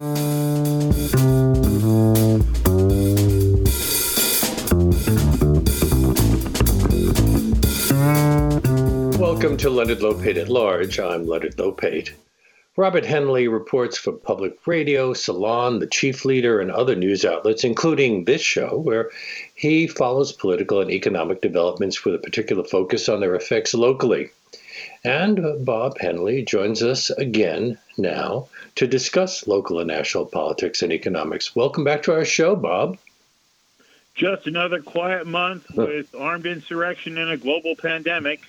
Welcome to Leonard Lopate at Large. I'm Leonard Lopate. Robert Hennelly reports for Public Radio, Salon, The Chief Leader, and other news outlets, including this show, where he follows political and economic developments with a particular focus on their effects locally. And Bob Hennelly joins us again now to discuss local and national politics and economics. Welcome back to our show, Bob. Just another quiet month with armed insurrection and a global pandemic.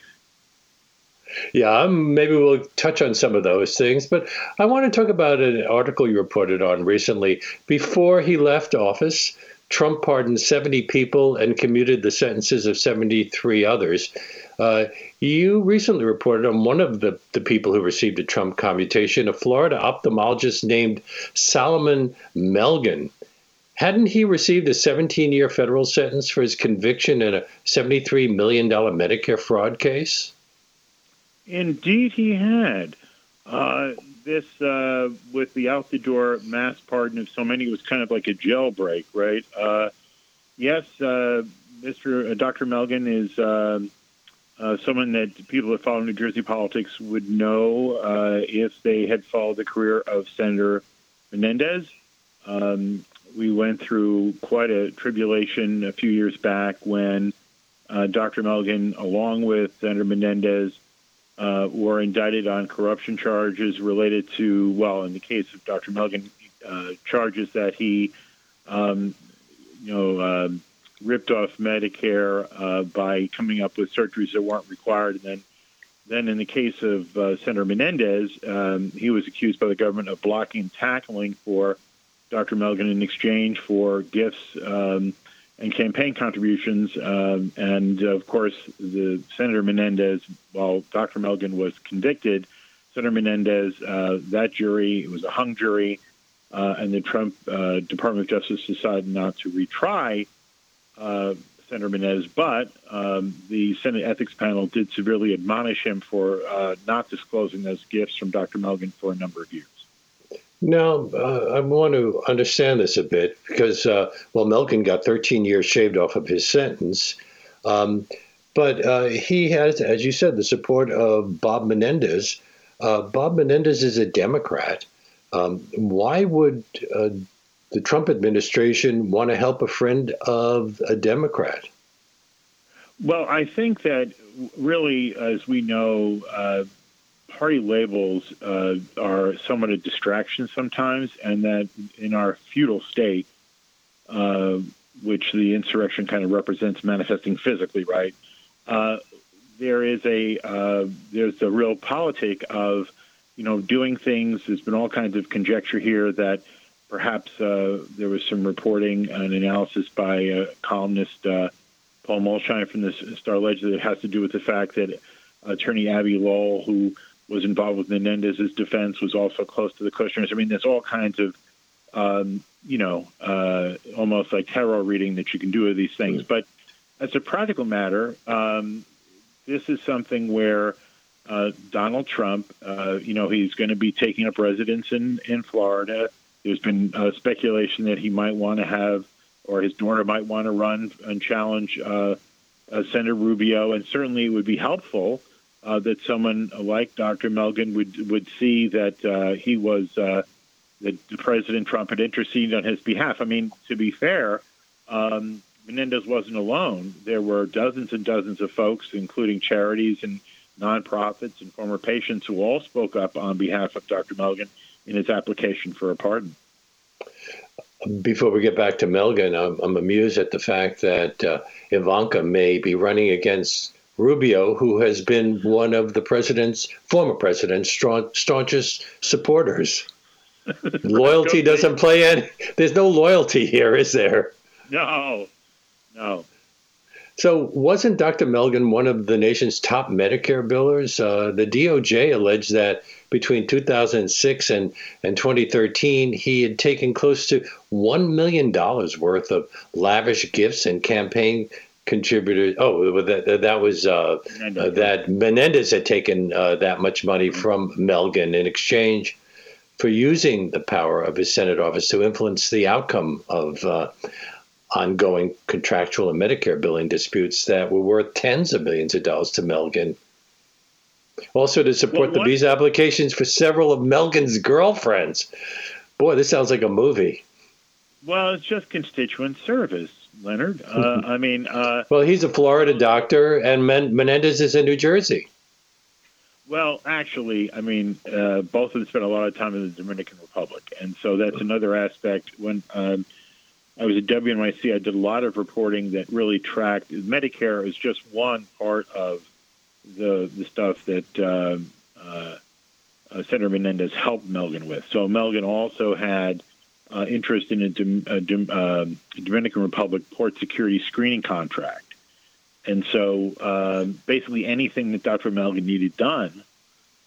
Yeah, um, maybe we'll touch on some of those things, but I want to talk about an article you reported on recently. Before he left office, Trump pardoned 70 people and commuted the sentences of 73 others. Uh, you recently reported on one of the, the people who received a Trump commutation, a Florida ophthalmologist named Solomon Melgen. Hadn't he received a 17 year federal sentence for his conviction in a $73 million Medicare fraud case? Indeed, he had. Uh, this, uh, with the out the door mass pardon of so many, was kind of like a jailbreak, right? Uh, yes, uh, Mr. Uh, Dr. Melgen is uh, someone that people that follow New Jersey politics would know if they had followed the career of Senator Menendez. Um, we went through quite a tribulation a few years back when Dr. Melgen, along with Senator Menendez, uh, were indicted on corruption charges related to, well, in the case of Dr. Melgen, uh, charges that he, um, you know, uh, ripped off Medicare uh, by coming up with surgeries that weren't required. And then, then in the case of uh, Senator Menendez, um, he was accused by the government of blocking and tackling for Dr. Melgen in exchange for gifts. Um, and campaign contributions. Um, and of course, the Senator Menendez, while Dr. Melgen was convicted, Senator Menendez, uh, that jury, it was a hung jury, uh, and the Trump uh, Department of Justice decided not to retry uh, Senator Menendez, but um, the Senate Ethics Panel did severely admonish him for uh, not disclosing those gifts from Dr. Melgen for a number of years. Now, uh, I want to understand this a bit because, uh, well, Melgen got 13 years shaved off of his sentence. Um, but uh, he has, as you said, the support of Bob Menendez. Uh, Bob Menendez is a Democrat. Um, why would uh, the Trump administration want to help a friend of a Democrat? Well, I think that really, as we know, uh, party labels uh, are somewhat a distraction sometimes, and that in our feudal state, uh, which the insurrection kind of represents manifesting physically, right? Uh, there is a uh, there's a realpolitik of you know doing things. There's been all kinds of conjecture here that perhaps uh, there was some reporting and analysis by columnist uh, Paul Mulshine from the Star Ledger that has to do with the fact that Attorney Abbe Lowell, who was involved with Menendez's defense, was also close to the Kushners. I mean, there's all kinds of, um, you know, uh, almost like tarot reading that you can do of these things. But as a practical matter, um, this is something where uh, Donald Trump, uh, you know, he's going to be taking up residence in, in Florida. There's been uh, speculation that he might want to have, or his daughter might want to run and challenge uh, uh, Senator Rubio, and certainly it would be helpful uh, that someone like Dr. Melgen would would see that uh, he was uh, that President Trump had interceded on his behalf. I mean, to be fair, um, Menendez wasn't alone. There were dozens and dozens of folks, including charities and nonprofits and former patients, who all spoke up on behalf of Dr. Melgen in his application for a pardon. Before we get back to Melgen, I'm, I'm amused at the fact that uh, Ivanka may be running against Rubio, who has been one of the president's former president's staunchest supporters. loyalty doesn't play any. There's no loyalty here, is there? No, no. So, wasn't Dr. Melgen one of the nation's top Medicare billers? Uh, the DOJ alleged that between 2006 and, and 2013, he had taken close to $1 million worth of lavish gifts and campaign contributors. Oh, that that was uh, uh, that Menendez had taken uh, that much money from Melgen in exchange for using the power of his Senate office to influence the outcome of uh, ongoing contractual and Medicare billing disputes that were worth tens of millions of dollars to Melgen. Also, to support well, the visa applications for several of Melgen's girlfriends. Boy, this sounds like a movie. Well, it's just constituent service, Leonard. Uh, I mean, uh, well, he's a Florida doctor, and Men- Menendez is in New Jersey. Well, actually, I mean, uh, both of them spent a lot of time in the Dominican Republic, and so that's another aspect. When um, I was at WNYC, I did a lot of reporting that really tracked Medicare is just one part of the the stuff that uh, uh, uh Senator Menendez helped Melgen with. So Melgen also had uh, interest in a, a, uh, Dominican Republic port security screening contract. And so um, basically anything that Dr. Melgen needed done,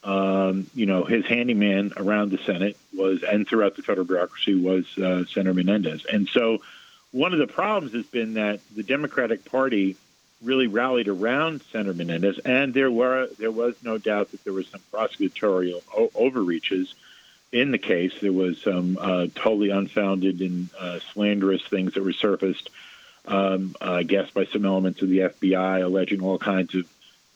um, you know, his handyman around the Senate was, and throughout the federal bureaucracy was uh, Senator Menendez. And so one of the problems has been that the Democratic Party really rallied around Senator Menendez, and there were there was no doubt that there were some prosecutorial o- overreaches in the case. There was some uh, totally unfounded and uh, slanderous things that were surfaced, um, uh, I guess, by some elements of the FBI alleging all kinds of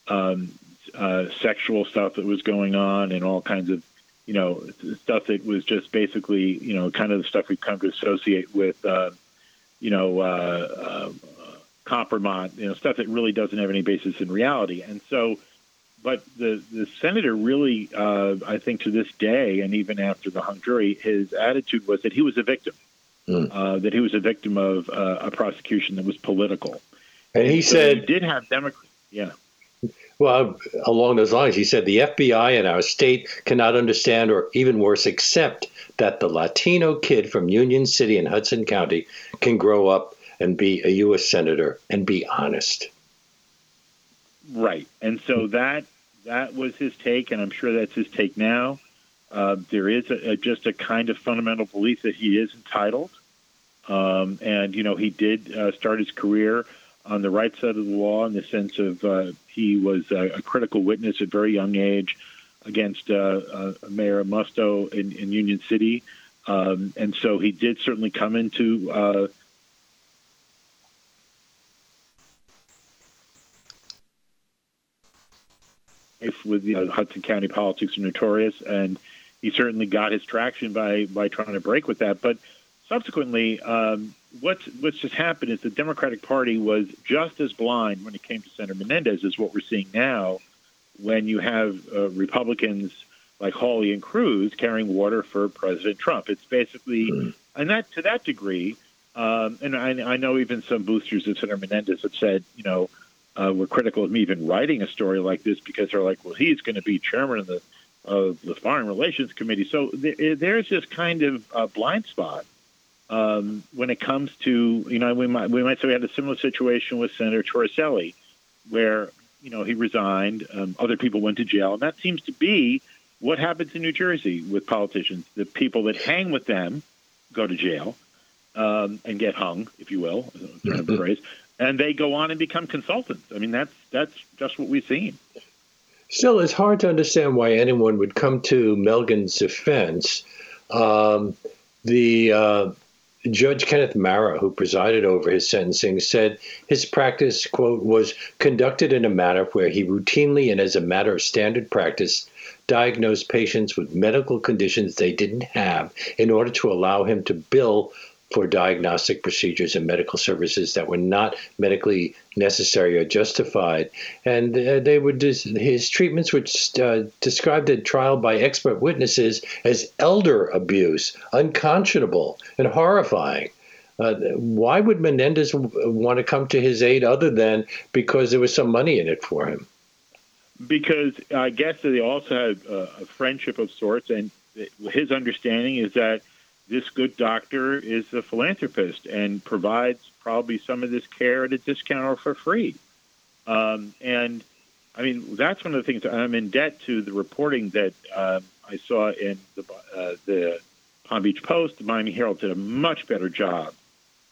um, uh, sexual stuff that was going on and all kinds of, you know, stuff that was just basically, you know, kind of the stuff we come to associate with, uh, you know, compromise, you know, stuff that really doesn't have any basis in reality. And so, but the, the senator really, uh, I think to this day, and even after the hung jury, his attitude was that he was a victim, mm. uh, that he was a victim of uh, a prosecution that was political. And he so said, did have Democrats, yeah. Well, along those lines, he said the FBI and our state cannot understand or even worse, accept that the Latino kid from Union City in Hudson County can grow up and be a U.S. senator and be honest. Right, and so that that was his take, and I'm sure that's his take now. Uh, there is a, a, just a kind of fundamental belief that he is entitled, um, and you know he did uh, start his career on the right side of the law in the sense of uh, he was a, a, critical witness at very young age against uh, uh, Mayor Musto in, in Union City, um, and so he did certainly come into with you know, Hudson County politics are notorious, and he certainly got his traction by by trying to break with that. But subsequently, um, what's what's just happened is the Democratic Party was just as blind when it came to Senator Menendez as what we're seeing now, when you have uh, Republicans like Hawley and Cruz carrying water for President Trump. It's basically, mm-hmm. and that to that degree. Um, and I, I know even some boosters of Senator Menendez have said, you know, uh, were critical of me even writing a story like this because they're like, well, he's going to be chairman of the of the Foreign Relations Committee. So th- there's this kind of uh, blind spot um, when it comes to you know we might we might say we had a similar situation with Senator Torricelli, where you know he resigned, um, other people went to jail, and that seems to be what happens in New Jersey with politicians. The people that hang with them go to jail um, and get hung, if you will, phrase and they go on and become consultants. I mean, that's that's just what we've seen. Still, it's hard to understand why anyone would come to Melgen's defense. Um, the uh, Judge Kenneth Marra, who presided over his sentencing, said his practice, quote, was conducted in a manner where he routinely and as a matter of standard practice diagnosed patients with medical conditions they didn't have in order to allow him to bill for diagnostic procedures and medical services that were not medically necessary or justified. And uh, they would his treatments were uh, described at trial by expert witnesses as elder abuse, unconscionable, and horrifying. Uh, why would Menendez want to come to his aid other than because there was some money in it for him? Because I guess they also had a friendship of sorts, and his understanding is that this good doctor is a philanthropist and provides probably some of this care at a discount or for free. Um, and I mean, that's one of the things I'm in debt to the reporting that um, I saw in the, uh, the Palm Beach Post. The Miami Herald did a much better job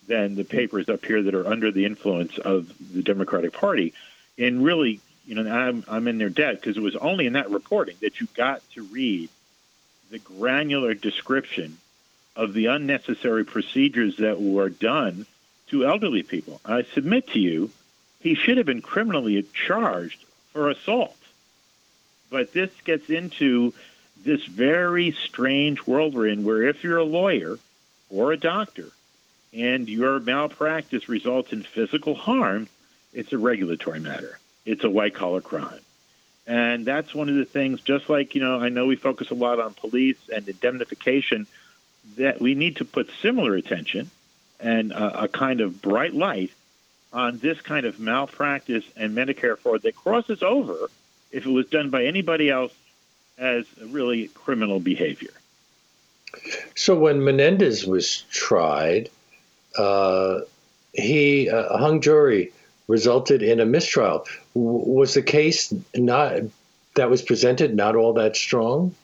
than the papers up here that are under the influence of the Democratic Party. And really, you know, I'm, I'm in their debt because it was only in that reporting that you got to read the granular description of the unnecessary procedures that were done to elderly people. I submit to you, he should have been criminally charged for assault. But this gets into this very strange world we're in where if you're a lawyer or a doctor and your malpractice results in physical harm, it's a regulatory matter. It's a white collar crime. And that's one of the things, just like, you know, I know we focus a lot on police and indemnification, that we need to put similar attention and a, a kind of bright light on this kind of malpractice and Medicare fraud that crosses over if it was done by anybody else as really criminal behavior. So when Menendez was tried, uh, he uh, hung jury resulted in a mistrial. W- was the case not that was presented not all that strong?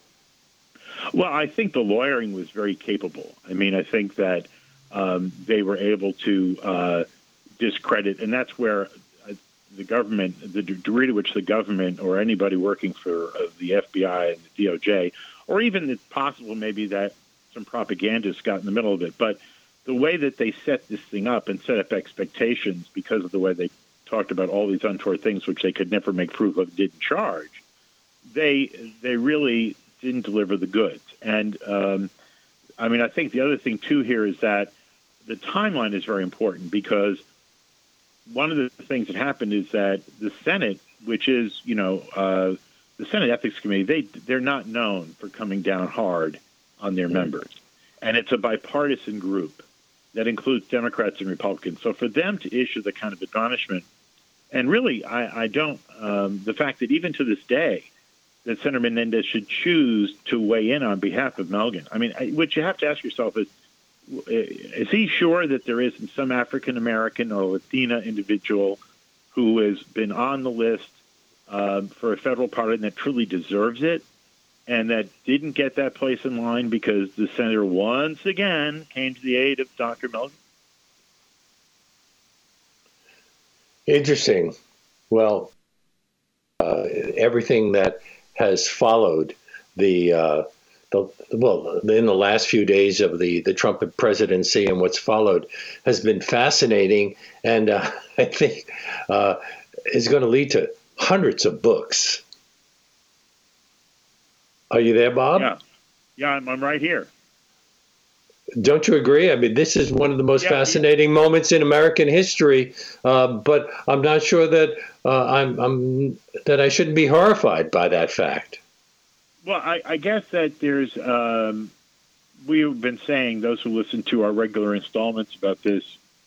Well, I think the lawyering was very capable. I mean, I think that um, they were able to uh, discredit, and that's where uh, the government, the degree to which the government or anybody working for uh, the FBI and the DOJ, or even it's possible maybe that some propagandists got in the middle of it, but the way that they set this thing up and set up expectations because of the way they talked about all these untoward things which they could never make proof of didn't charge they they really didn't deliver the goods. And um, i mean i think the other thing too here is that the timeline is very important because one of the things that happened is that the senate which is you know uh, the senate ethics committee they they're not known for coming down hard on their members. And it's a bipartisan group that includes Democrats and Republicans. So for them to issue the kind of admonishment, and really, I, I don't, um, the fact that even to this day, that Senator Menendez should choose to weigh in on behalf of Melgen. I mean, what you have to ask yourself is, is he sure that there isn't some African American or Latina individual who has been on the list uh, for a federal pardon that truly deserves it? and that didn't get that place in line because the senator once again came to the aid of Dr. Melgen. Interesting. Well, uh, everything that has followed the, uh, the well in the last few days of the the Trump presidency and what's followed has been fascinating, and uh, I think uh, is going to lead to hundreds of books are you there, Bob? Yeah, yeah, I'm, I'm right here. Don't you agree? I mean, this is one of the most yeah, fascinating yeah. moments in American history, uh, but I'm not sure that uh, I'm, I'm, that I shouldn't be horrified by that fact. Well, I, I guess that there's um, we've been saying those who listen to our regular installments about this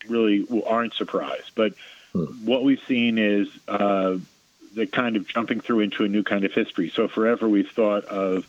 really aren't surprised, but hmm. what we've seen is uh, the kind of jumping through into a new kind of history. So forever we've thought of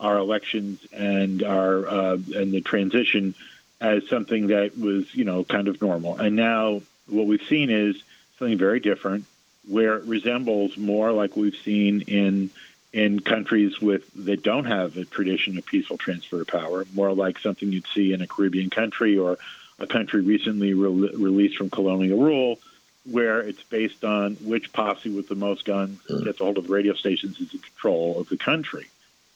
our elections and our uh, and the transition as something that was you know kind of normal, and now what we've seen is something very different, where it resembles more like we've seen in in countries with that don't have a tradition of peaceful transfer of power, more like something you'd see in a Caribbean country or a country recently re- released from colonial rule where it's based on which posse with the most guns mm. gets a hold of the radio stations is in control of the country.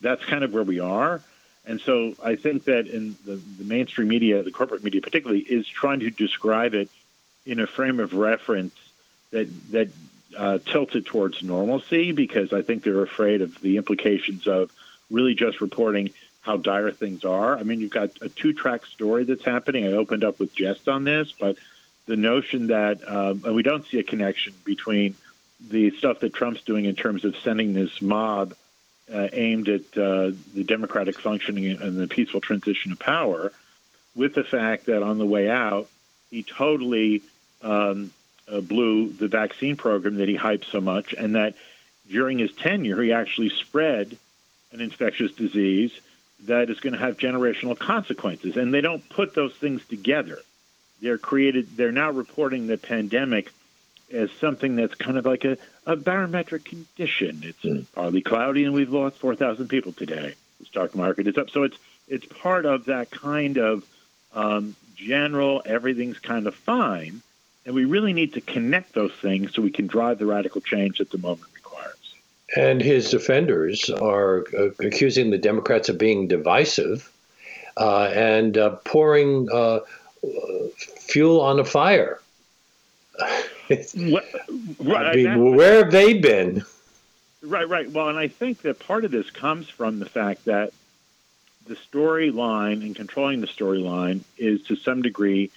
That's kind of where we are. And so I think that in the, the mainstream media, the corporate media particularly, is trying to describe it in a frame of reference that that uh, tilted towards normalcy because I think they're afraid of the implications of really just reporting how dire things are. I mean, you've got a two-track story that's happening. I opened up with jest on this, but the notion that, um, and we don't see a connection between the stuff that Trump's doing in terms of sending this mob uh, aimed at uh, the democratic functioning and the peaceful transition of power, with the fact that on the way out, he totally um, uh, blew the vaccine program that he hyped so much, and that during his tenure, he actually spread an infectious disease that is going to have generational consequences. And they don't put those things together they're created. They're now reporting the pandemic as something that's kind of like a, a barometric condition. It's mm. partly cloudy, and we've lost four thousand people today. The stock market is up, so it's it's part of that kind of um, general. Everything's kind of fine, and we really need to connect those things so we can drive the radical change that the moment requires. And his defenders are uh, accusing the Democrats of being divisive uh, and uh, pouring uh, fuel on a fire. what, right, I mean, where have they been? Right, right. Well, and I think that part of this comes from the fact that the storyline and controlling the storyline is to some degree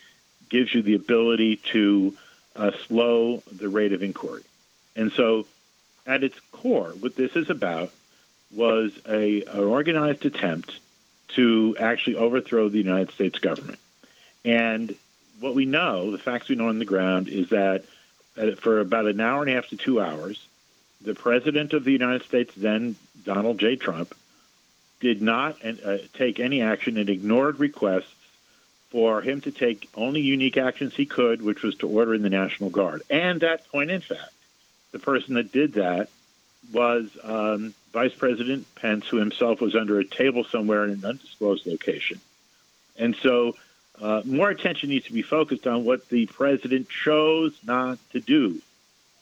gives you the ability to uh, slow the rate of inquiry. And so, at its core, what this is about was a, an organized attempt to actually overthrow the United States government. And what we know, the facts we know on the ground, is that for about an hour and a half to two hours, the president of the United States, then Donald J. Trump, did not uh, take any action and ignored requests for him to take only unique actions he could, which was to order in the National Guard. And at point, in fact, the person that did that was um, Vice President Pence, who himself was under a table somewhere in an undisclosed location. And so uh, more attention needs to be focused on what the president chose not to do.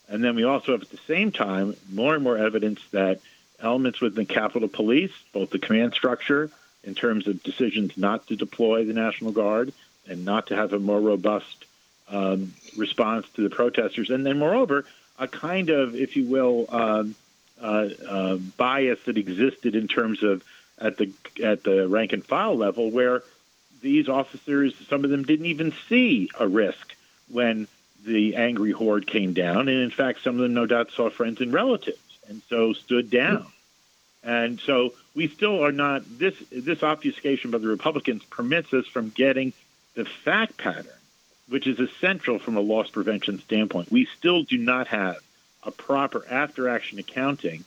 And then we also have at the same time more and more evidence that elements within the Capitol Police, both the command structure in terms of decisions not to deploy the National Guard and not to have a more robust um, response to the protesters, and then moreover, a kind of, if you will, um, uh, uh, bias that existed in terms of at the at the rank and file level, where these officers, some of them didn't even see a risk when the angry horde came down, and in fact, some of them no doubt saw friends and relatives, and so stood down. And so we still are not this this obfuscation by the Republicans permits us from getting the fact pattern, which is essential from a loss prevention standpoint. We still do not have a proper after action accounting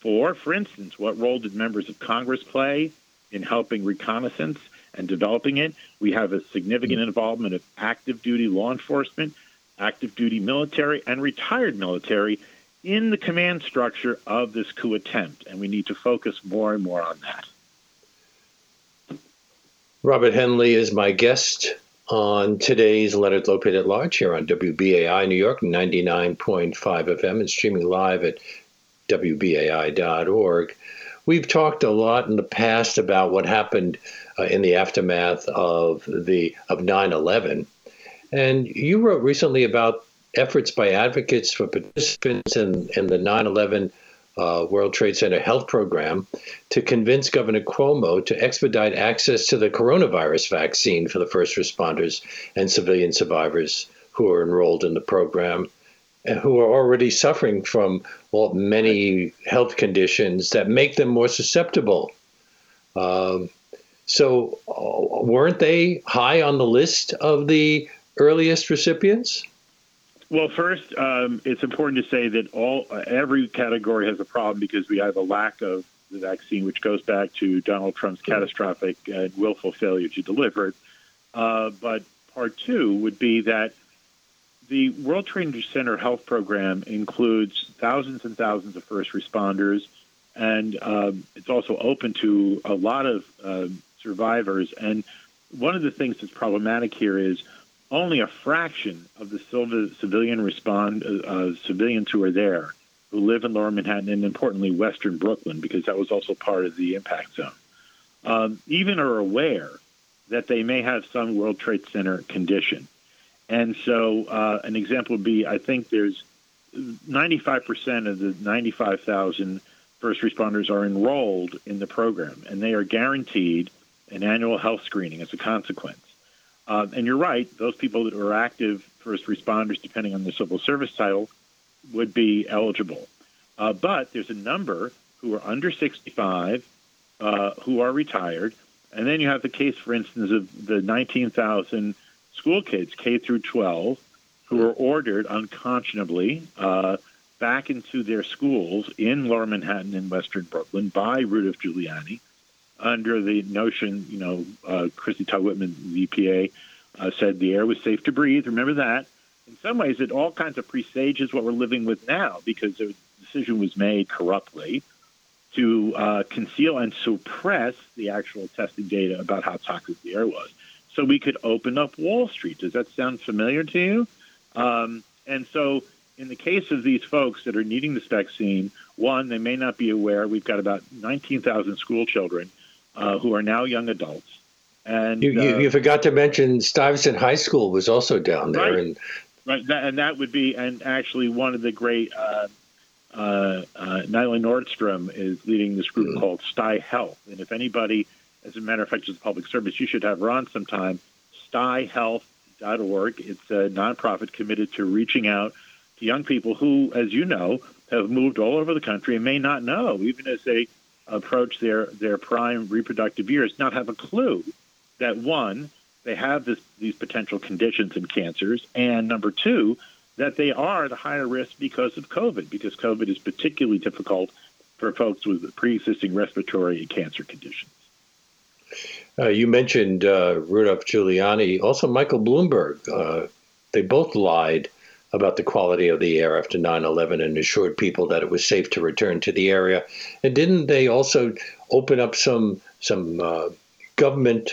for, for instance, what role did members of Congress play in helping reconnaissance and developing it? We have a significant mm-hmm. involvement of active duty law enforcement, active duty military, and retired military in the command structure of this coup attempt, and we need to focus more and more on that. Robert Hennelly is my guest on today's Leonard Lopate at Large here on WBAI New York 99.5 FM and streaming live at WBAI.org. We've talked a lot in the past about what happened uh, in the aftermath of the of 9/11, and you wrote recently about efforts by advocates for participants in, in the 9 11 uh, World Trade Center health program to convince Governor Cuomo to expedite access to the coronavirus vaccine for the first responders and civilian survivors who are enrolled in the program who are already suffering from well, many health conditions that make them more susceptible. Um, so, uh, weren't they high on the list of the earliest recipients? Well, first, um, it's important to say that all uh, every category has a problem because we have a lack of the vaccine, which goes back to Donald Trump's catastrophic and willful failure to deliver it. Uh, but part two would be that the World Trade Center Health Program includes thousands and thousands of first responders, and um, it's also open to a lot of uh, survivors. And one of the things that's problematic here is only a fraction of the civilian respond uh, uh, civilians who are there who live in Lower Manhattan and importantly Western Brooklyn because that was also part of the impact zone. Um, even are aware that they may have some World Trade Center condition. And so, uh, an example would be I think there's 95% of the 95,000 first responders are enrolled in the program, and they are guaranteed an annual health screening as a consequence. Uh, and you're right; those people that are active first responders, depending on the civil service title, would be eligible. Uh, but there's a number who are under 65 uh, who are retired, and then you have the case, for instance, of the 19,000 school kids, K through 12, who were ordered unconscionably uh, back into their schools in Lower Manhattan and Western Brooklyn by Rudolph Giuliani under the notion, you know, uh, Christie Todd Whitman, the EPA, uh, said the air was safe to breathe. Remember that. In some ways, it all kinds of presages what we're living with now because a decision was made corruptly to uh, conceal and suppress the actual testing data about how toxic the air was. So we could open up Wall Street. Does that sound familiar to you? Um, and so in the case of these folks that are needing this vaccine, one, they may not be aware. We've got about 19,000 school children uh, who are now young adults. And you, you, uh, you, forgot to mention Stuyvesant High School was also down there, right, and right, that, and that would be and actually one of the great. Uh, uh, uh, Lila Nordstrom is leading this group mm-hmm. called Stuy Health, and if anybody, as a matter of fact, is a public service, you should have her on sometime. StuyHealth.org. It's a nonprofit committed to reaching out to young people who, as you know, have moved all over the country and may not know, even as they approach their, their prime reproductive years, not have a clue that one, they have this, these potential conditions and cancers, and number two, that they are at a higher risk because of COVID, because COVID is particularly difficult for folks with pre-existing respiratory and cancer conditions. Uh, you mentioned uh, Rudolph Giuliani, also Michael Bloomberg. Uh, they both lied about the quality of the air after 9/11 and assured people that it was safe to return to the area. And didn't they also open up some some uh, government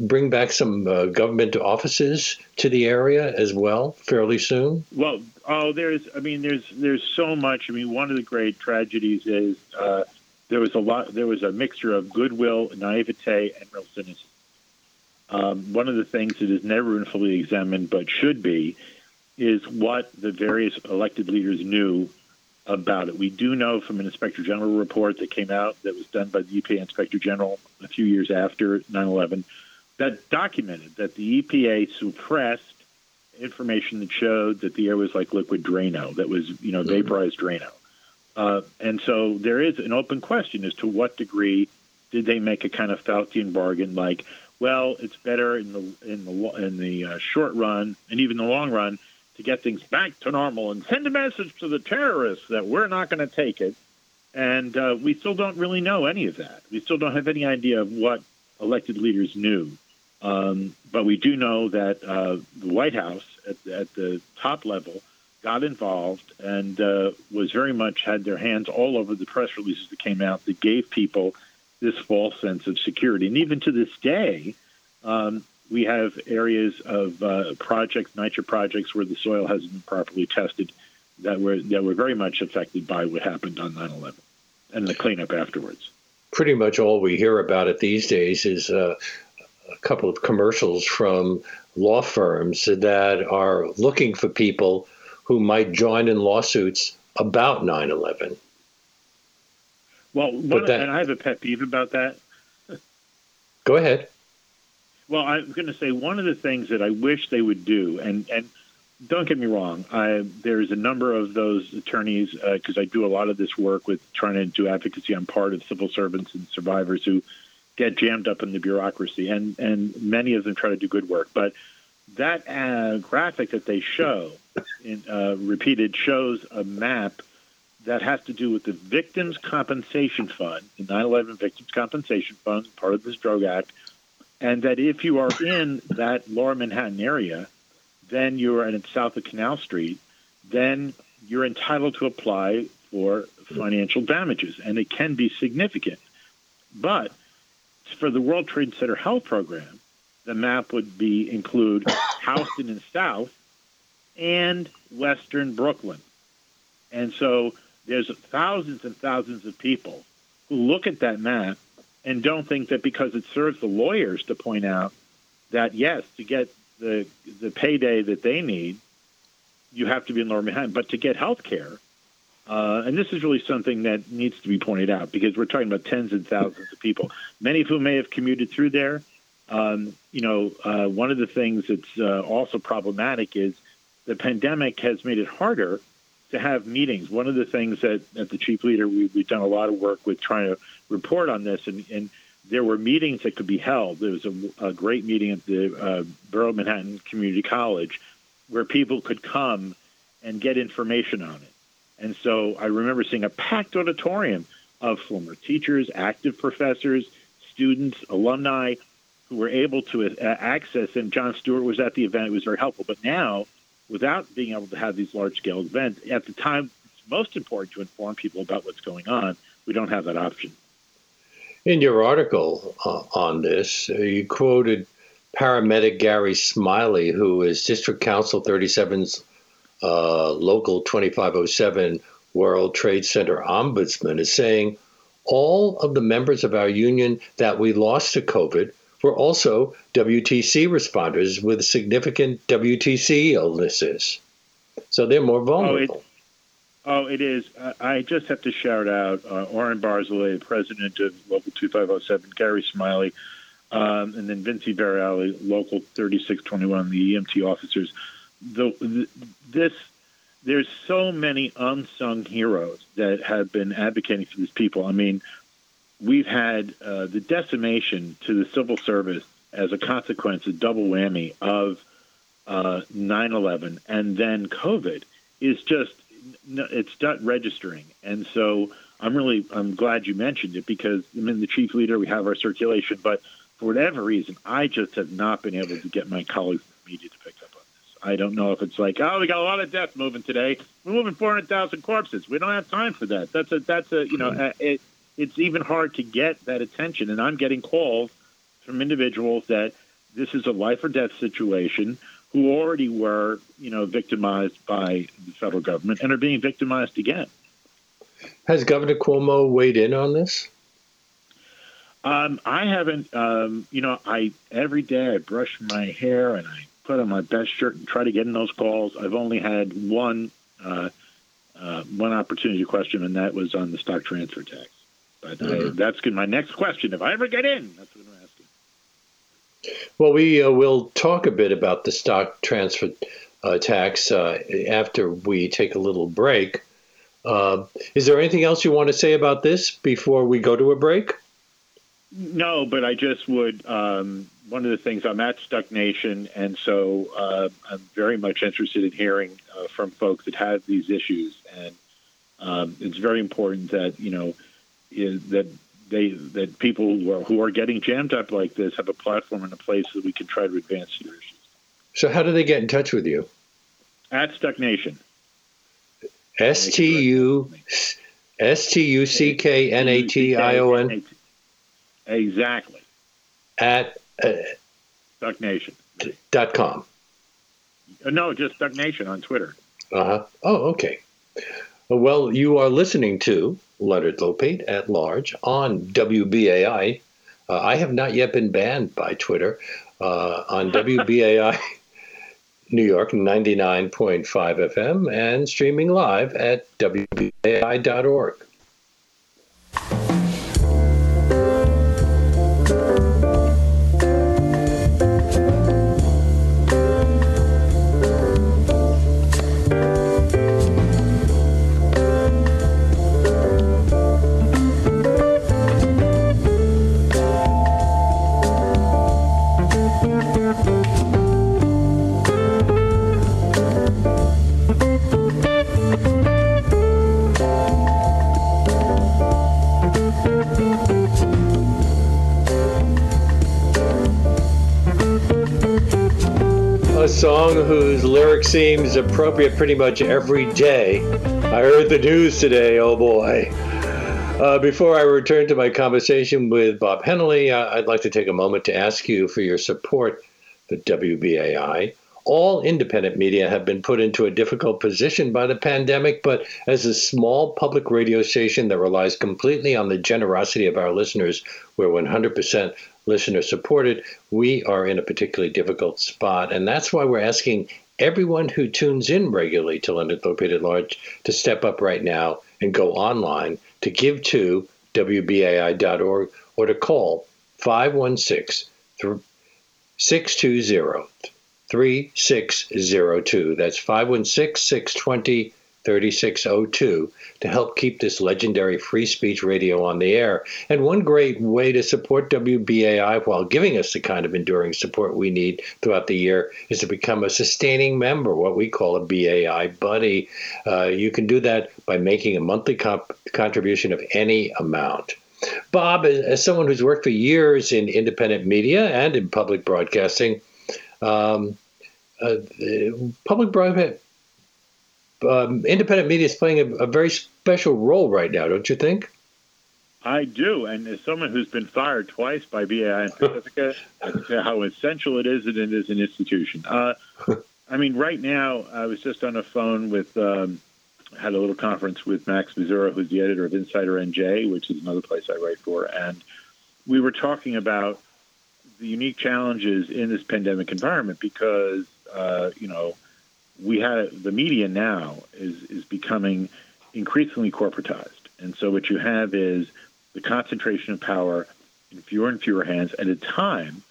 bring back some uh, government offices to the area as well fairly soon? Well, oh, there's, I mean, there's there's so much. I mean, one of the great tragedies is uh, there was a lot, there was a mixture of goodwill, naivete, and real cynicism. Um, one of the things that has never been fully examined, but should be, is what the various elected leaders knew about it. We do know from an Inspector General report that came out that was done by the EPA Inspector General a few years after 9 11 that documented that the EPA suppressed information that showed that the air was like liquid Drano, that was, you know, vaporized Drano. Uh, and so there is an open question as to what degree did they make a kind of Faustian bargain, like, well, it's better in the in the in the uh, short run and even the long run to get things back to normal and send a message to the terrorists that we're not going to take it. And uh, we still don't really know any of that. We still don't have any idea of what elected leaders knew. Um, but we do know that uh, the White House at, at, the top level got involved and uh, was very much had their hands all over the press releases that came out that gave people this false sense of security. And even to this day, um, we have areas of uh, projects, NYCHA projects, where the soil hasn't been properly tested that were that were very much affected by what happened on 9/11 and the cleanup afterwards. Pretty much all we hear about it these days is uh, a couple of commercials from law firms that are looking for people who might join in lawsuits about 9 11. Well, one, that, and I have a pet peeve about that. go ahead. Well, I'm going to say one of the things that I wish they would do, and, and don't get me wrong, I, there's a number of those attorneys, because uh, I do a lot of this work with trying to do advocacy. I'm part of civil servants and survivors who get jammed up in the bureaucracy, and and many of them try to do good work. But that uh, graphic that they show, in, uh, repeated, shows a map that has to do with the Victims Compensation Fund, the 9/11 Victims Compensation Fund, part of this Zadroga Act, and that if you are in that Lower Manhattan area, then you're in south of Canal Street, then you're entitled to apply for financial damages, and it can be significant. But for the World Trade Center Health Program, the map would be include Houston and South and Western Brooklyn. And so there's thousands and thousands of people who look at that map and don't think that because it serves the lawyers to point out that yes, to get the the payday that they need, you have to be in Lower Manhattan. But to get health care, uh, and this is really something that needs to be pointed out because we're talking about tens and thousands of people, many of whom may have commuted through there. Um, you know, uh, one of the things that's uh, also problematic is the pandemic has made it harder to have meetings. One of the things that at the chief leader we, have done a lot of work with trying to report on this, and, and there were meetings that could be held. There was a, a great meeting at the uh, Borough Manhattan Community College where people could come and get information on it. And so I remember seeing a packed auditorium of former teachers, active professors, students, alumni who were able to uh, access. And Jon Stewart was at the event. It was very helpful. But now, without being able to have these large scale events, at the time it's most important to inform people about what's going on. We don't have that option. In your article uh, on this, uh, you quoted paramedic Gary Smiley, who is District Council 37's uh, Local 2507 World Trade Center ombudsman, is saying all of the members of our union that we lost to COVID were also WTC responders with significant WTC illnesses. So they're more vulnerable. Oh, it, oh, it is. I just have to shout out uh, Oren Barzilay, president of Local 2507, Gary Smiley, um, and then Vinci Variale, Local 3621, the EMT officers. The, the, this there's so many unsung heroes that have been advocating for these people. I mean, we've had uh, the decimation to the civil service as a consequence, a double whammy of uh, 9/11 and then COVID is just it's not registering. And so I'm really I'm glad you mentioned it because I'm in the chief leader. We have our circulation, but for whatever reason, I just have not been able to get my colleagues in the media to pick up on this. I don't know if it's like, oh, we got a lot of deaths moving today. We're moving 400,000 corpses. We don't have time for that. That's a that's a you know mm-hmm. it, it's even hard to get that attention. And I'm getting calls from individuals that this is a life or death situation who already were, you know, victimized by the federal government and are being victimized again. Has Governor Cuomo weighed in on this? Um, I haven't. Um, you know, I every day I brush my hair and I put on my best shirt and try to get in those calls. I've only had one uh, uh, one opportunity to question, and that was on the stock transfer tax. But mm-hmm. I, that's good. My next question, if I ever get in, that's what I'm asking. Well, we uh, will talk a bit about the stock transfer uh, tax uh, after we take a little break. Uh, is there anything else you want to say about this before we go to a break? No, but I just would. Um, one of the things I'm at Stuck Nation, and so uh, I'm very much interested in hearing uh, from folks that have these issues, and um, it's very important that you know is that they that people who are, who are getting jammed up like this have a platform and a place that we can try to advance their issues. So, how do they get in touch with you? At Stuck Nation. S T U S T U C K N A T I O N. Exactly. At uh, Stuck Nation. Dot com. Uh, no, just Stuck Nation on Twitter. Uh huh. Oh, okay. Well, you are listening to Leonard Lopate at large on WBAI. Uh, I have not yet been banned by Twitter uh, on WBAI New York 99.5 FM and streaming live at WBAI.org. song whose lyric seems appropriate pretty much every day. I heard the news today, oh boy. Uh, before I return to my conversation with Bob Hennelly, I'd like to take a moment to ask you for your support for WBAI. All independent media have been put into a difficult position by the pandemic, but as a small public radio station that relies completely on the generosity of our listeners, we're 100% listener supported, we are in a particularly difficult spot. And that's why we're asking everyone who tunes in regularly to Leonard Lopate at Large to step up right now and go online to give to WBAI.org or to call 516 620 3602. That's 516 620 3602 to help keep this legendary free speech radio on the air. And one great way to support WBAI while giving us the kind of enduring support we need throughout the year is to become a sustaining member, what we call a BAI buddy. Uh, you can do that by making a monthly comp- contribution of any amount. Bob, as someone who's worked for years in independent media and in public broadcasting, um, uh, public broadcasting um, independent media is playing a, a, very special role right now, don't you think? I do, and as someone who's been fired twice by BAI and Pacifica, say how essential it is that it is an institution. Uh, I mean, right now, I was just on a phone with, um, had a little conference with Max Mazzura, who's the editor of Insider NJ, which is another place I write for, and we were talking about the unique challenges in this pandemic environment because, uh, you know, we had the media now is is becoming increasingly corporatized, and so what you have is the concentration of power in fewer and fewer hands at a time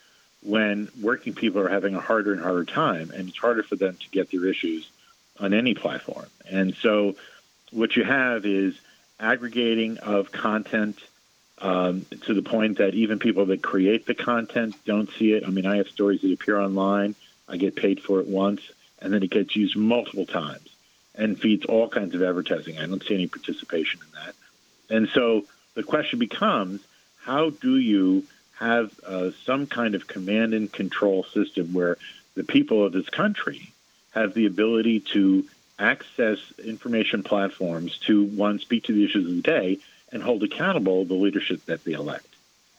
when working people are having a harder and harder time, and it's harder for them to get their issues on any platform. And so, what you have is aggregating of content um, to the point that even people that create the content don't see it. I mean, I have stories that appear online. I get paid for it once, and then it gets used multiple times and feeds all kinds of advertising. I don't see any participation in that. And so the question becomes how do you have uh, some kind of command and control system where the people of this country have the ability to access information platforms to one speak to the issues of the day and hold accountable the leadership that they elect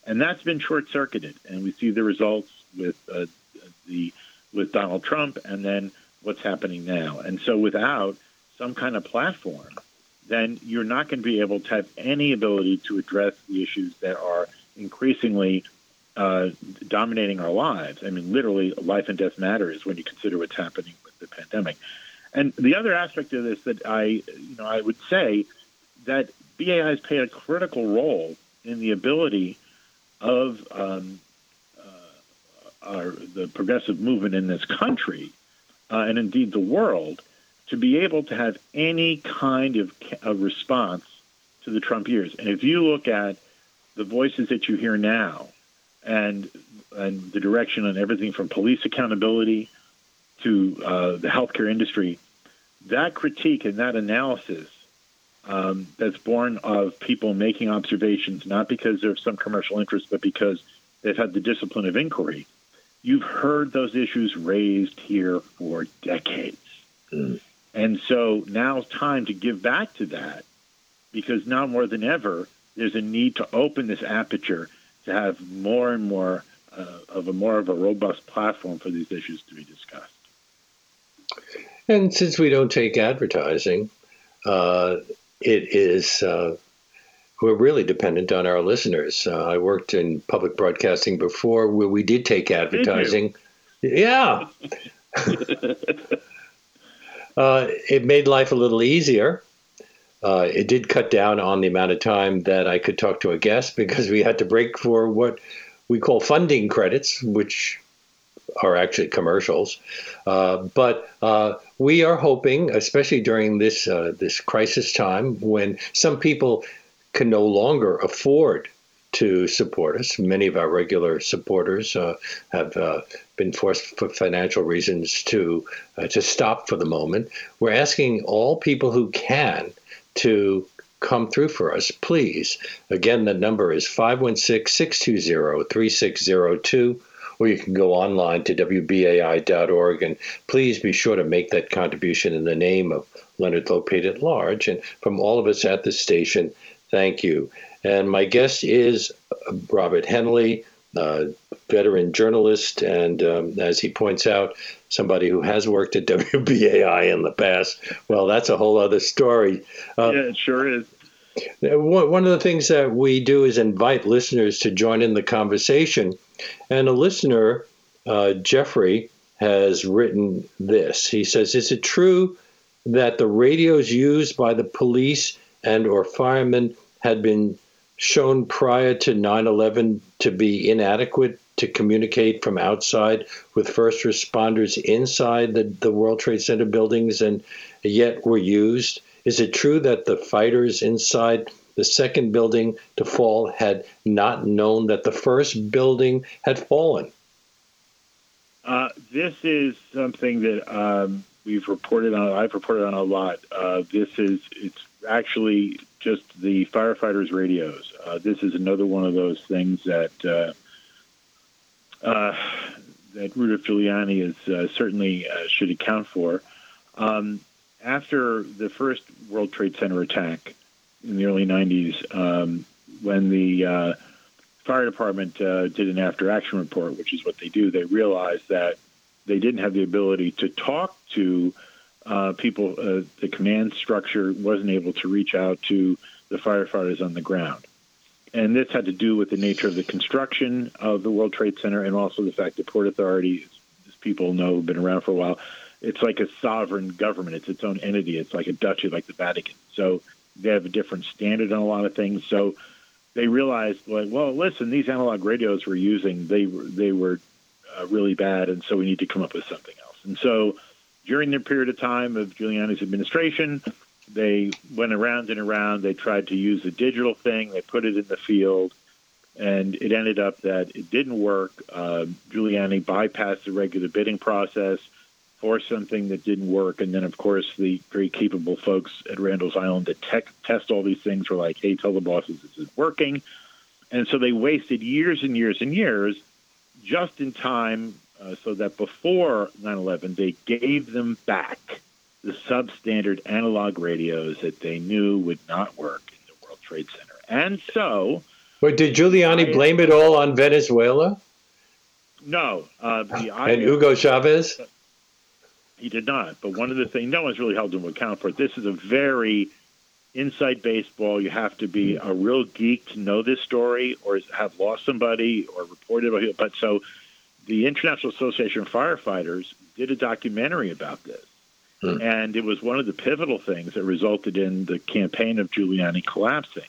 and that's been short circuited and we see the results with uh, the with Donald Trump and then what's happening now and so without some kind of platform then you're not going to be able to have any ability to address the issues that are increasingly uh, dominating our lives. I mean, literally, life and death matters when you consider what's happening with the pandemic. And the other aspect of this that I, you know, I would say that BAI has played a critical role in the ability of um, uh, our, the progressive movement in this country, uh, and indeed the world, to be able to have any kind of, of response to the Trump years. And if you look at the voices that you hear now and and the direction on everything from police accountability to uh, the healthcare industry, that critique and that analysis um, that's born of people making observations, not because there's some commercial interest, but because they've had the discipline of inquiry. You've heard those issues raised here for decades. Mm. And so now it's time to give back to that because now more than ever, there's a need to open this aperture to have more and more uh, of a more of a robust platform for these issues to be discussed. And since we don't take advertising, uh, it is uh, we're really dependent on our listeners. Uh, I worked in public broadcasting before, where we did take advertising. Yeah. Uh, it made life a little easier. Uh, it did cut down on the amount of time that I could talk to a guest because we had to break for what we call funding credits, which are actually commercials. Uh, but uh, we are hoping, especially during this uh, this crisis time, when some people can no longer afford to support us. Many of our regular supporters uh, have uh, been forced for financial reasons to uh, to stop for the moment. We're asking all people who can to come through for us, please. Again, the number is 516 620 3602 or you can go online to WBAI.org and please be sure to make that contribution in the name of Leonard Lopate at large. And from all of us at the station, thank you. And my guest is Robert Hennelly, uh, veteran journalist, and um, as he points out, somebody who has worked at WBAI in the past. Well, that's a whole other story. Uh, yeah, it sure is. One of the things that we do is invite listeners to join in the conversation. And a listener, uh, Jeffrey, has written this. He says, Is it true that the radios used by the police and or firemen had been shown prior to 9 11 to be inadequate to communicate from outside with first responders inside the, the World Trade Center buildings and yet were used? Is it true that the fighters inside the second building to fall had not known that the first building had fallen? Uh, this is something that um, we've reported on. I've reported on a lot. Uh, this is it's actually just the firefighters' radios. Uh, this is another one of those things that uh, uh, that Rudy Giuliani is uh, certainly uh, should account for. Um, after the first World Trade Center attack in the early '90s, um, when the fire department did an after-action report, which is what they do, they realized that they didn't have the ability to talk to uh, people. Uh, the command structure wasn't able to reach out to the firefighters on the ground. And this had to do with the nature of the construction of the World Trade Center and also the fact that Port Authority, as people know, have been around for a while, it's like a sovereign government. It's its own entity. It's like a duchy, like the Vatican. So they have a different standard on a lot of things. So they realized, like, well, listen, these analog radios we're using, they they were uh, really bad, and so we need to come up with something else. And so during the period of time of Giuliani's administration, they went around and around. They tried to use the digital thing. They put it in the field, and it ended up that it didn't work. Uh, Giuliani bypassed the regular bidding process for something that didn't work. And then, of course, the very capable folks at Randall's Island that tech, test all these things were like, hey, tell the bosses this is working. And so they wasted years and years and years just in time uh, so that before 9 11, they gave them back the substandard analog radios that they knew would not work in the World Trade Center. And so. But did Giuliani I, blame it all on Venezuela? No. Uh, and Hugo Chavez? He did not. But one of the things, no one's really held him account for it. This is a very inside baseball. You have to be a real geek to know this story or have lost somebody or reported about it. But so the International Association of Firefighters did a documentary about this. Hmm. And it was one of the pivotal things that resulted in the campaign of Giuliani collapsing.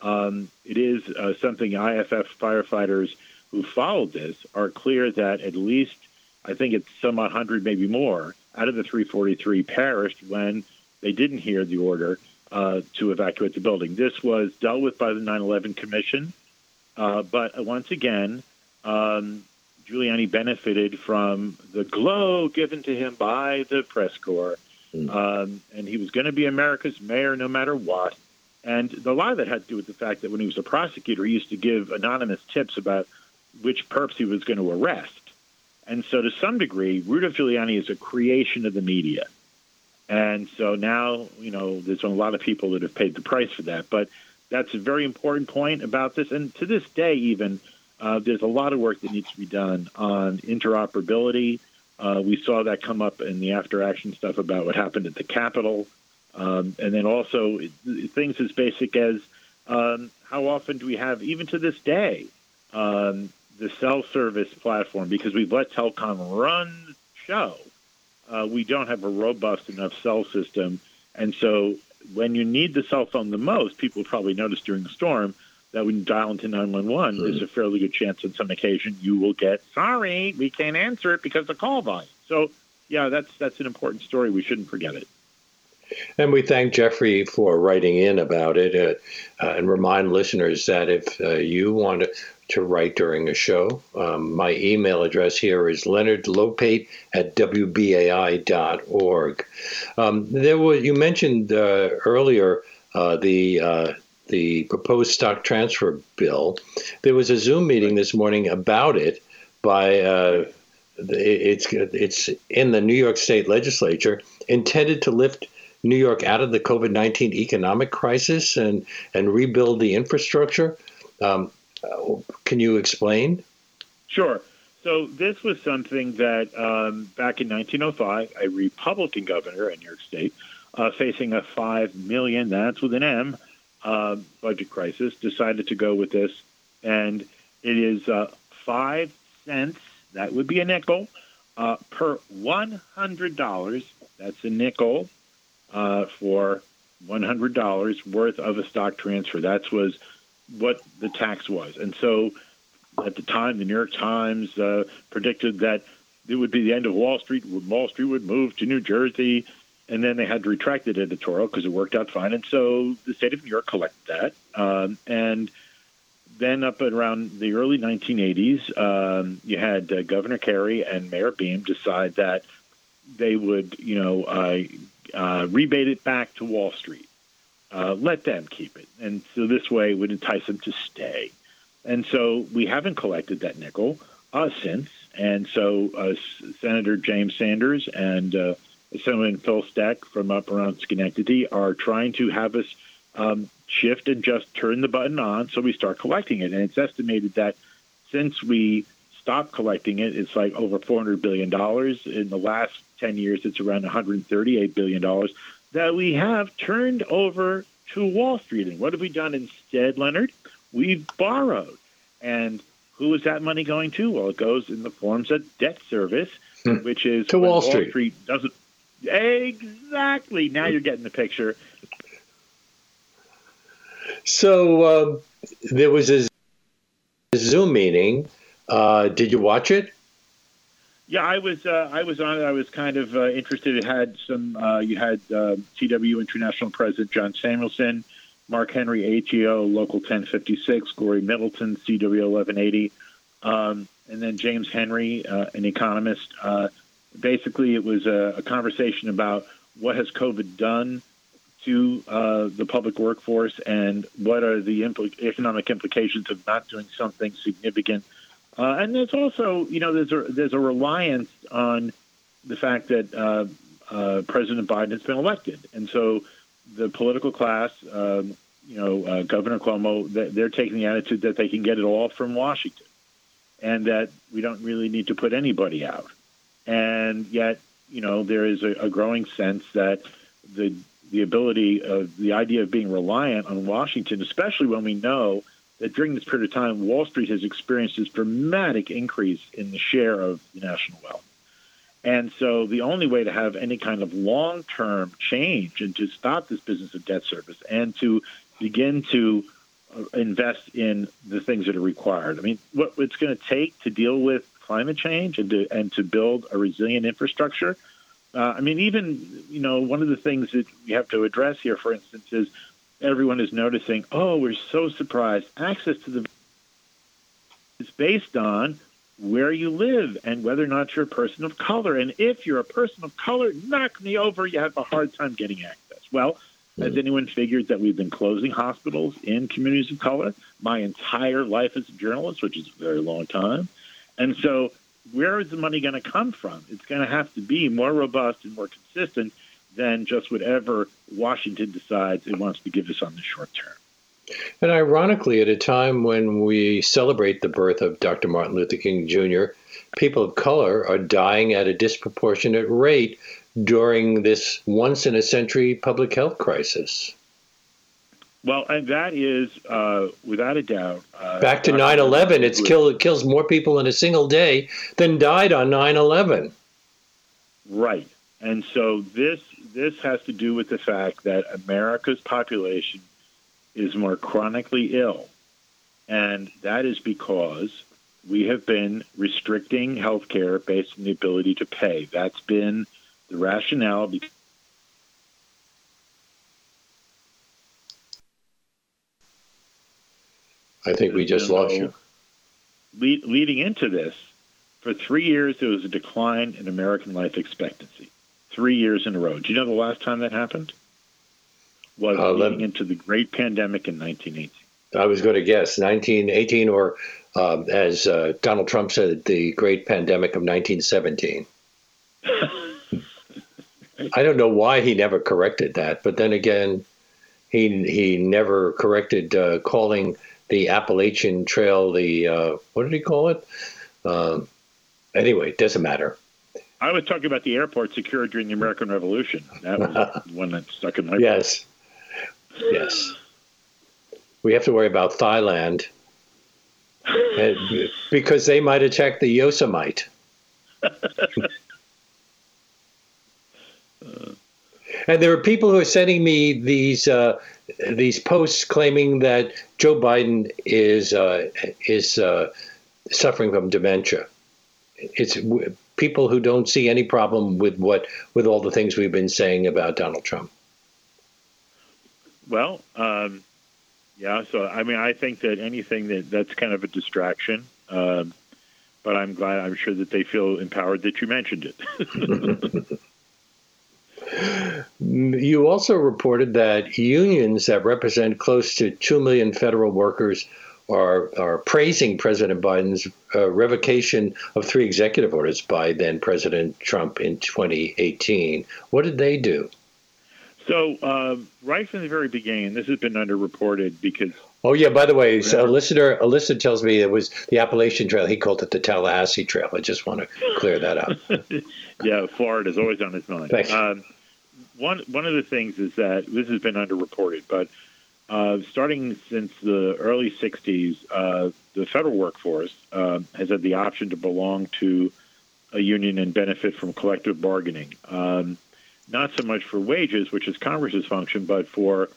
Um, it is uh, something IFF firefighters who followed this are clear that at least, I think it's some 100, maybe more, out of the 343 perished when they didn't hear the order uh, to evacuate the building. This was dealt with by the 9 11 Commission, uh, but once again, um, Giuliani benefited from the glow given to him by the press corps. Mm. Um, and he was going to be America's mayor no matter what. And a lot of that had to do with the fact that when he was a prosecutor, he used to give anonymous tips about which perps he was going to arrest. And so, to some degree, Rudolph Giuliani is a creation of the media. And so now, you know, there's a lot of people that have paid the price for that. But that's a very important point about this. And to this day, even, uh, there's a lot of work that needs to be done on interoperability. Uh, we saw that come up in the after action stuff about what happened at the Capitol. Um, and then also things as basic as um, how often do we have, even to this day, um, the cell service platform, because we've let telecom run the show, uh, we don't have a robust enough cell system. And so when you need the cell phone the most, people probably noticed during the storm, that when you dial into 911, mm-hmm. there's a fairly good chance on some occasion you will get, sorry, we can't answer it because of call volume. So, yeah, that's that's an important story. We shouldn't forget it. And we thank Jeffrey for writing in about it uh, uh, and remind listeners that if uh, you want to, to, write during a show, um, my email address here is leonardlopate at wbai.org. Um, there was, you mentioned uh, earlier uh, the uh, the proposed stock transfer bill. There was a Zoom meeting this morning about it by uh, it's it's in the New York State Legislature intended to lift New York out of the COVID nineteen economic crisis and and rebuild the infrastructure. Um, can you explain? Sure. So this was something that um, back in 1905, a Republican governor in New York State, uh, facing a five million, that's with an M, uh, budget crisis, decided to go with this, and it is uh, five cents. That would be a nickel uh, per one hundred dollars. That's a nickel uh, for one hundred dollars worth of a stock transfer. That was what the tax was, and so at the time, the New York Times uh, predicted that it would be the end of Wall Street. Wall Street would move to New Jersey and then they had to retract that editorial because it worked out fine. And so the state of New York collected that. Um, and then up around the early 1980s, um, you had uh, Governor Carey and Mayor Beame decide that they would, you know, uh, uh, rebate it back to Wall Street. Uh, let them keep it. And so this way would entice them to stay. And so we haven't collected that nickel uh, since. And so uh, Senator James Sanders and Senator Phil Steck from up around Schenectady are trying to have us um, shift and just turn the button on so we start collecting it. And it's estimated that since we stopped collecting it, it's like over $400 billion. In the last 10 years, it's around $138 billion that we have turned over to Wall Street. And what have we done instead, Leonard? We've borrowed. And who is that money going to? Well, it goes in the forms of debt service, hmm. which is to Wall Street. Wall Street doesn't exactly. Now you're getting the picture. So uh, there was a Zoom meeting. Uh, did you watch it? Yeah, I was. Uh, I was on it. I was kind of uh, interested. It had some. Uh, you had uh, CW International President John Samuelsen, Mark Henry, ATU Local 1056, Gloria Middleton, CWA 1180, um, and then James Henry, uh, an economist. Uh, basically, it was a, a, conversation about what has COVID done to the public workforce and what are the impl- economic implications of not doing something significant uh, and there's also, you know, there's a there's a reliance on the fact that uh, uh, President Biden has been elected, and so the political class, um, you know, uh, Governor Cuomo, they're taking the attitude that they can get it all from Washington, and that we don't really need to put anybody out. And yet, you know, there is a, a growing sense that the the ability of the idea of being reliant on Washington, especially when we know that during this period of time, Wall Street has experienced this dramatic increase in the share of the national wealth. And so the only way to have any kind of long term change and to stop this business of debt service and to begin to uh, invest in the things that are required. I mean, what it's going to take to deal with climate change and to and to build a resilient infrastructure. Uh, I mean, even you know, one of the things that we have to address here, for instance, is everyone is noticing, oh, we're so surprised. Access to the is based on where you live and whether or not you're a person of color. And if you're a person of color, knock me over, you have a hard time getting access. Well, has anyone figured that we've been closing hospitals in communities of color my entire life as a journalist, which is a very long time? And so, where is the money going to come from? It's going to have to be more robust and more consistent than just whatever Washington decides it wants to give us on the short term. And ironically, at a time when we celebrate the birth of Dr. Martin Luther King Jr., people of color are dying at a disproportionate rate during this once in a century public health crisis. Well, and that is, uh, without a doubt. Uh, Back to 9 11, it's kill, it kills more people in a single day than died on 9 11. Right. And so this this has to do with the fact that America's population is more chronically ill. And that is because we have been restricting health care based on the ability to pay. That's been the rationale. I think we just lost you. leading into this, for three years, there was a decline in American life expectancy three years in a row. Do you know the last time that happened? Was uh, leading into the great pandemic in 1918. I was going to guess 1918, or um, as uh, Donald Trump said, the great pandemic of 1917. I don't know why he never corrected that, but then again, he he never corrected uh, calling the Appalachian Trail the uh, what did he call it? Uh, anyway, it doesn't matter. I was talking about the airport secured during the American Revolution. That was one that stuck in my Yes. Yes. We have to worry about Thailand because they might attack the Yosemite. and there are people who are sending me these uh, these posts claiming that Joe Biden is uh, is uh, suffering from dementia. It's people who don't see any problem with what with all the things we've been saying about Donald Trump? Well, um, yeah. So I mean, I think that anything that that's kind of a distraction. Um, but I'm glad. I'm sure that they feel empowered that you mentioned it. you also reported that unions that represent close to 2 million federal workers are, are praising President Biden's uh, revocation of three executive orders by then President Trump in 2018. What did they do? So, uh, right from the very beginning, this has been underreported because Oh yeah. By the way, so a listener a listener tells me it was the Appalachian Trail. He called it the Tallahassee Trail. I just want to clear that up. yeah, Florida is always on his mind. Um, one one of the things is that this has been underreported, but uh, starting since the early '60s, uh, the federal workforce uh, has had the option to belong to a union and benefit from collective bargaining. Um, not so much for wages, which is Congress's function, but for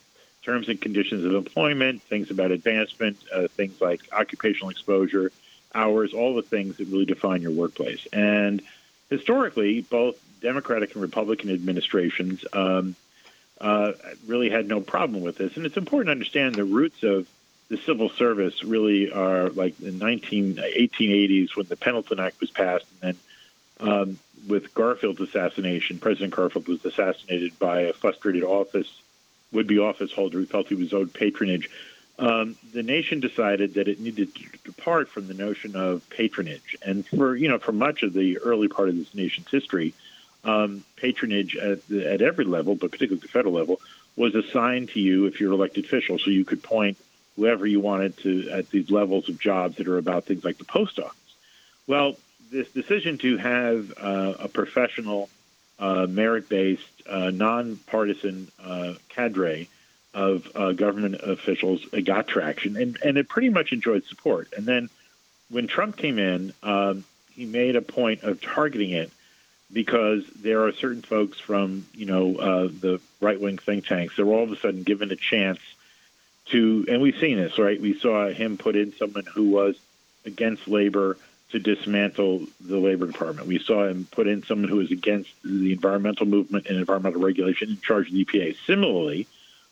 terms and conditions of employment, things about advancement, uh, things like occupational exposure, hours, all the things that really define your workplace. And historically, both Democratic and Republican administrations um, uh, really had no problem with this. And it's important to understand the roots of the civil service really are like the 19, 1880s when the Pendleton Act was passed, and then um, with Garfield's assassination, President Garfield was assassinated by a frustrated office would-be office holder who felt he was owed patronage. Um, the nation decided that it needed to depart from the notion of patronage, and for you know, for much of the early part of this nation's history, um, patronage at, at every level, but particularly the federal level, was assigned to you if you're elected official. So you could point whoever you wanted to at these levels of jobs that are about things like the post office. Well, this decision to have uh, a professional, uh, merit-based, uh, non-partisan uh, cadre of uh, government officials got traction, and, and it pretty much enjoyed support. And then when Trump came in, um, he made a point of targeting it because there are certain folks from you know uh, the right-wing think tanks that were all of a sudden given a chance to, and we've seen this, right? We saw him put in someone who was against labor to dismantle the Labor Department. We saw him put in someone who was against the environmental movement and environmental regulation in charge of the EPA. Similarly,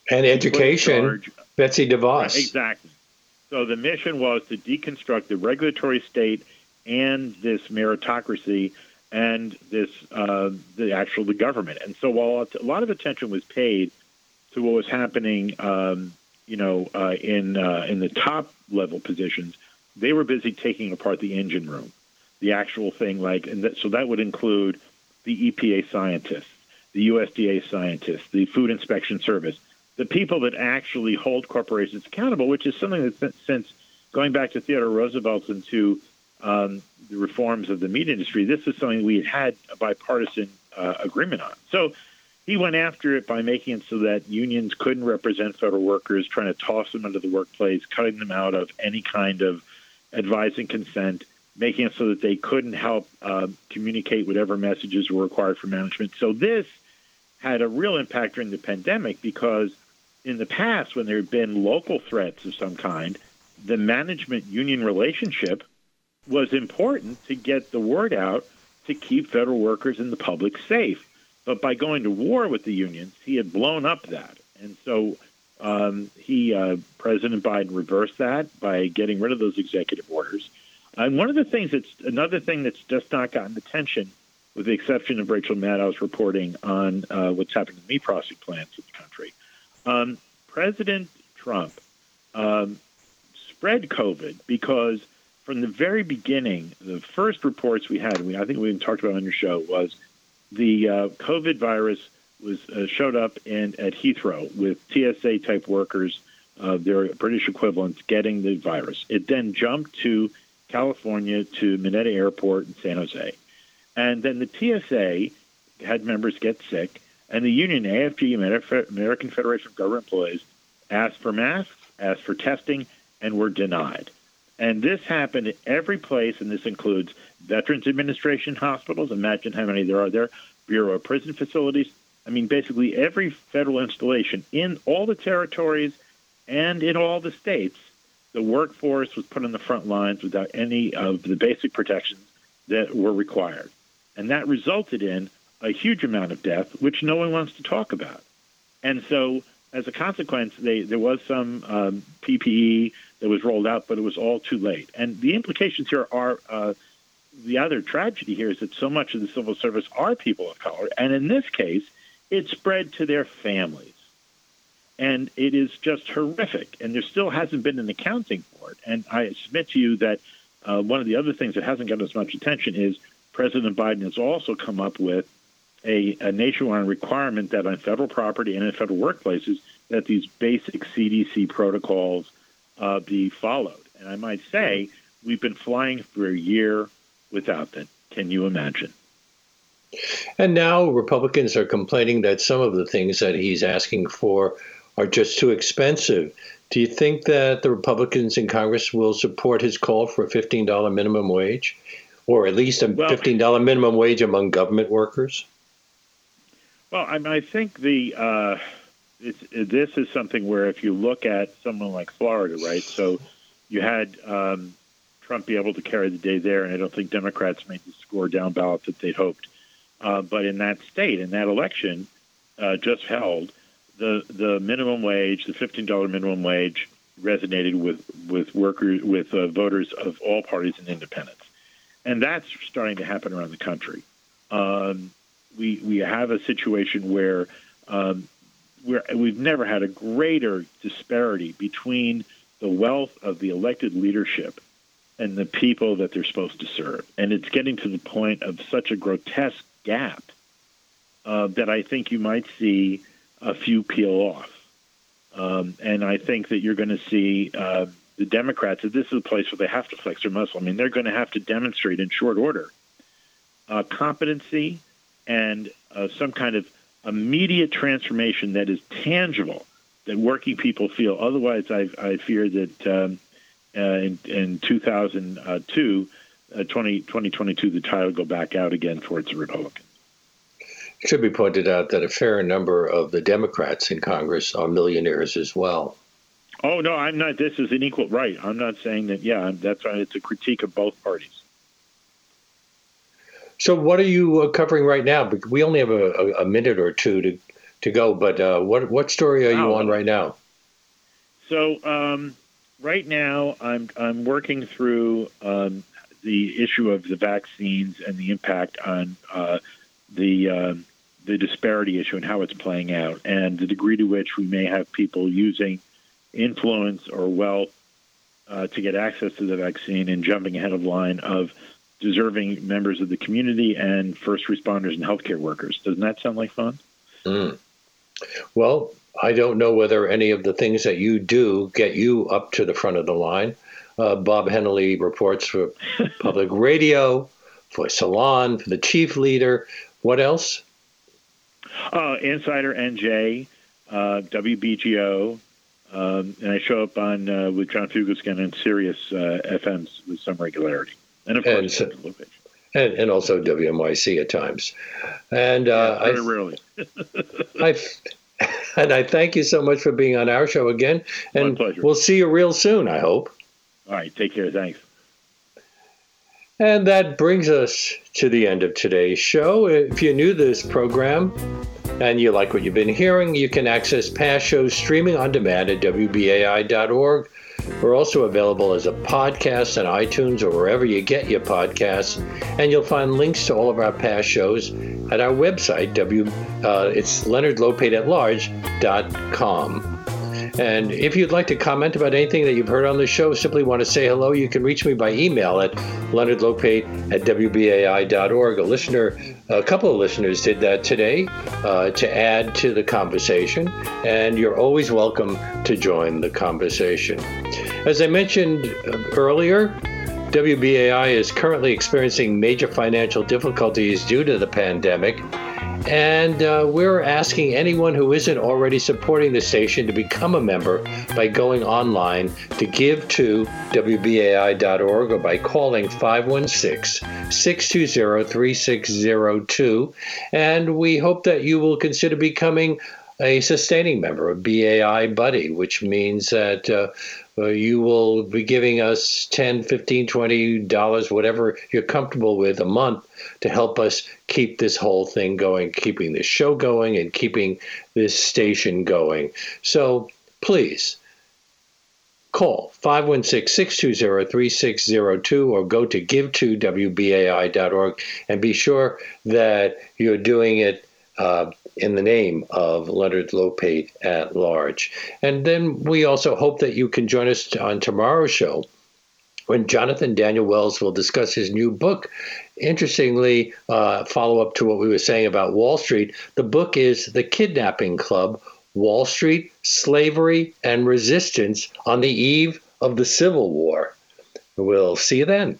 and education, charge, Betsy DeVos. Right, exactly. So the mission was to deconstruct the regulatory state and this meritocracy and this uh, the actual the government. And so while a lot of attention was paid to what was happening, um, you know, uh, in uh, in the top level positions they were busy taking apart the engine room, the actual thing. Like, and that, so that would include the EPA scientists, the USDA scientists, the Food Inspection Service, the people that actually hold corporations accountable, which is something that since going back to Theodore Roosevelt and to um, the reforms of the meat industry, this was something we had had a bipartisan uh, agreement on. So he went after it by making it so that unions couldn't represent federal workers, trying to toss them into the workplace, cutting them out of any kind of advise and consent, making it so that they couldn't help uh, communicate whatever messages were required for management. So this had a real impact during the pandemic because in the past, when there had been local threats of some kind, the management union relationship was important to get the word out to keep federal workers and the public safe. But by going to war with the unions, he had blown up that. And so um, he, uh, President Biden, reversed that by getting rid of those executive orders. And one of the things that's another thing that's just not gotten attention, with the exception of Rachel Maddow's reporting on uh, what's happening to meat processing plants in the country, um, President Trump um, spread COVID because from the very beginning, the first reports we had, we, I think we even talked about on your show, was the uh, COVID virus was uh, showed up in at Heathrow with TSA type workers, uh, their British equivalents, getting the virus. It then jumped to California to Mineta Airport in San Jose, and then the TSA had members get sick, and the union AFGE, American Federation of Government Employees, asked for masks, asked for testing, and were denied. And this happened at every place, and this includes Veterans Administration hospitals. Imagine how many there are there. Bureau of Prison Facilities, I mean, basically every federal installation in all the territories and in all the states, the workforce was put on the front lines without any of the basic protections that were required. And that resulted in a huge amount of death, which no one wants to talk about. And so, as a consequence, they, there was some um, PPE that was rolled out, but it was all too late. And the implications here are uh, the other tragedy here is that so much of the civil service are people of color. And in this case, it spread to their families. And it is just horrific. And there still hasn't been an accounting for it. And I submit to you that uh, one of the other things that hasn't gotten as much attention is President Biden has also come up with a, a nationwide requirement that on federal property and in federal workplaces that these basic CDC protocols uh, be followed. And I might say we've been flying for a year without them. Can you imagine? And now Republicans are complaining that some of the things that he's asking for are just too expensive. Do you think that the Republicans in Congress will support his call for a $15 minimum wage, or at least a well, $15 minimum wage among government workers? Well, I, mean, I think the uh, this is something where if you look at someone like Florida, right? So you had um, Trump be able to carry the day there, and I don't think Democrats made the score down ballot that they'd hoped. Uh, but in that state, in that election uh, just held, the the minimum wage, the fifteen dollar minimum wage, resonated with with workers with uh, voters of all parties and independents, and that's starting to happen around the country. Um, we we have a situation where um, we're, we've never had a greater disparity between the wealth of the elected leadership and the people that they're supposed to serve, and it's getting to the point of such a grotesque gap uh, that I think you might see a few peel off. Um, and I think that you're going to see uh, the Democrats, this is a place where they have to flex their muscle. I mean, they're going to have to demonstrate in short order uh, competency and uh, some kind of immediate transformation that is tangible that working people feel. Otherwise, I, I fear that um, uh, in, in 2002, uh, 20, 2022, the tide will go back out again towards the Republicans. It should be pointed out that a fair number of the Democrats in Congress are millionaires as well. Oh no, I'm not. This is an equal right. I'm not saying that. Yeah, that's right. It's a critique of both parties. So, what are you uh, covering right now? We only have a, a minute or two to to go, but uh, what what story are you on right now? So, um, right now, I'm I'm working through um, the issue of the vaccines and the impact on uh, the uh, the disparity issue and how it's playing out, and the degree to which we may have people using influence or wealth uh, to get access to the vaccine and jumping ahead of line of deserving members of the community and first responders and healthcare workers. Doesn't that sound like fun? Mm. Well, I don't know whether any of the things that you do get you up to the front of the line. Uh, Bob Hennelly reports for public radio, for Salon, for the chief leader. What else? Uh, Insider NJ, uh, WBGO, um, and I show up on uh, with John Fugelsang and Sirius uh, FMs with some regularity, and of course, and, and, also WNYC at times. And uh, yeah, very I, rarely. I and I thank you so much for being on our show again. And we'll see you real soon. I hope. All right. Take care. Thanks. And that brings us to the end of today's show. If you're new to this program and you like what you've been hearing, you can access past shows streaming on demand at WBAI.org. We're also available as a podcast on iTunes or wherever you get your podcasts. And you'll find links to all of our past shows at our website, w, uh, it's leonardlopateatlarge.com. And if you'd like to comment about anything that you've heard on the show, simply want to say hello, you can reach me by email at leonardlopate at wbai.org. A listener, a couple of listeners did that today uh, to add to the conversation, and you're always welcome to join the conversation. As I mentioned uh, earlier, WBAI is currently experiencing major financial difficulties due to the pandemic. And uh, we're asking anyone who isn't already supporting the station to become a member by going online to give to WBAI.org or by calling 516 620 3602. And we hope that you will consider becoming a sustaining member, a BAI buddy, which means that uh, uh, you will be giving us 10 15 20 dollars whatever you're comfortable with a month to help us keep this whole thing going keeping this show going and keeping this station going. So please call 516-620-3602 or go to give2wbai.org and be sure that you're doing it uh, in the name of Leonard Lopate at large. And then we also hope that you can join us on tomorrow's show when Jonathan Daniel Wells will discuss his new book. Interestingly, uh, follow up to what we were saying about Wall Street, the book is The Kidnapping Club Wall Street, slavery, and resistance on the eve of the Civil War. We'll see you then.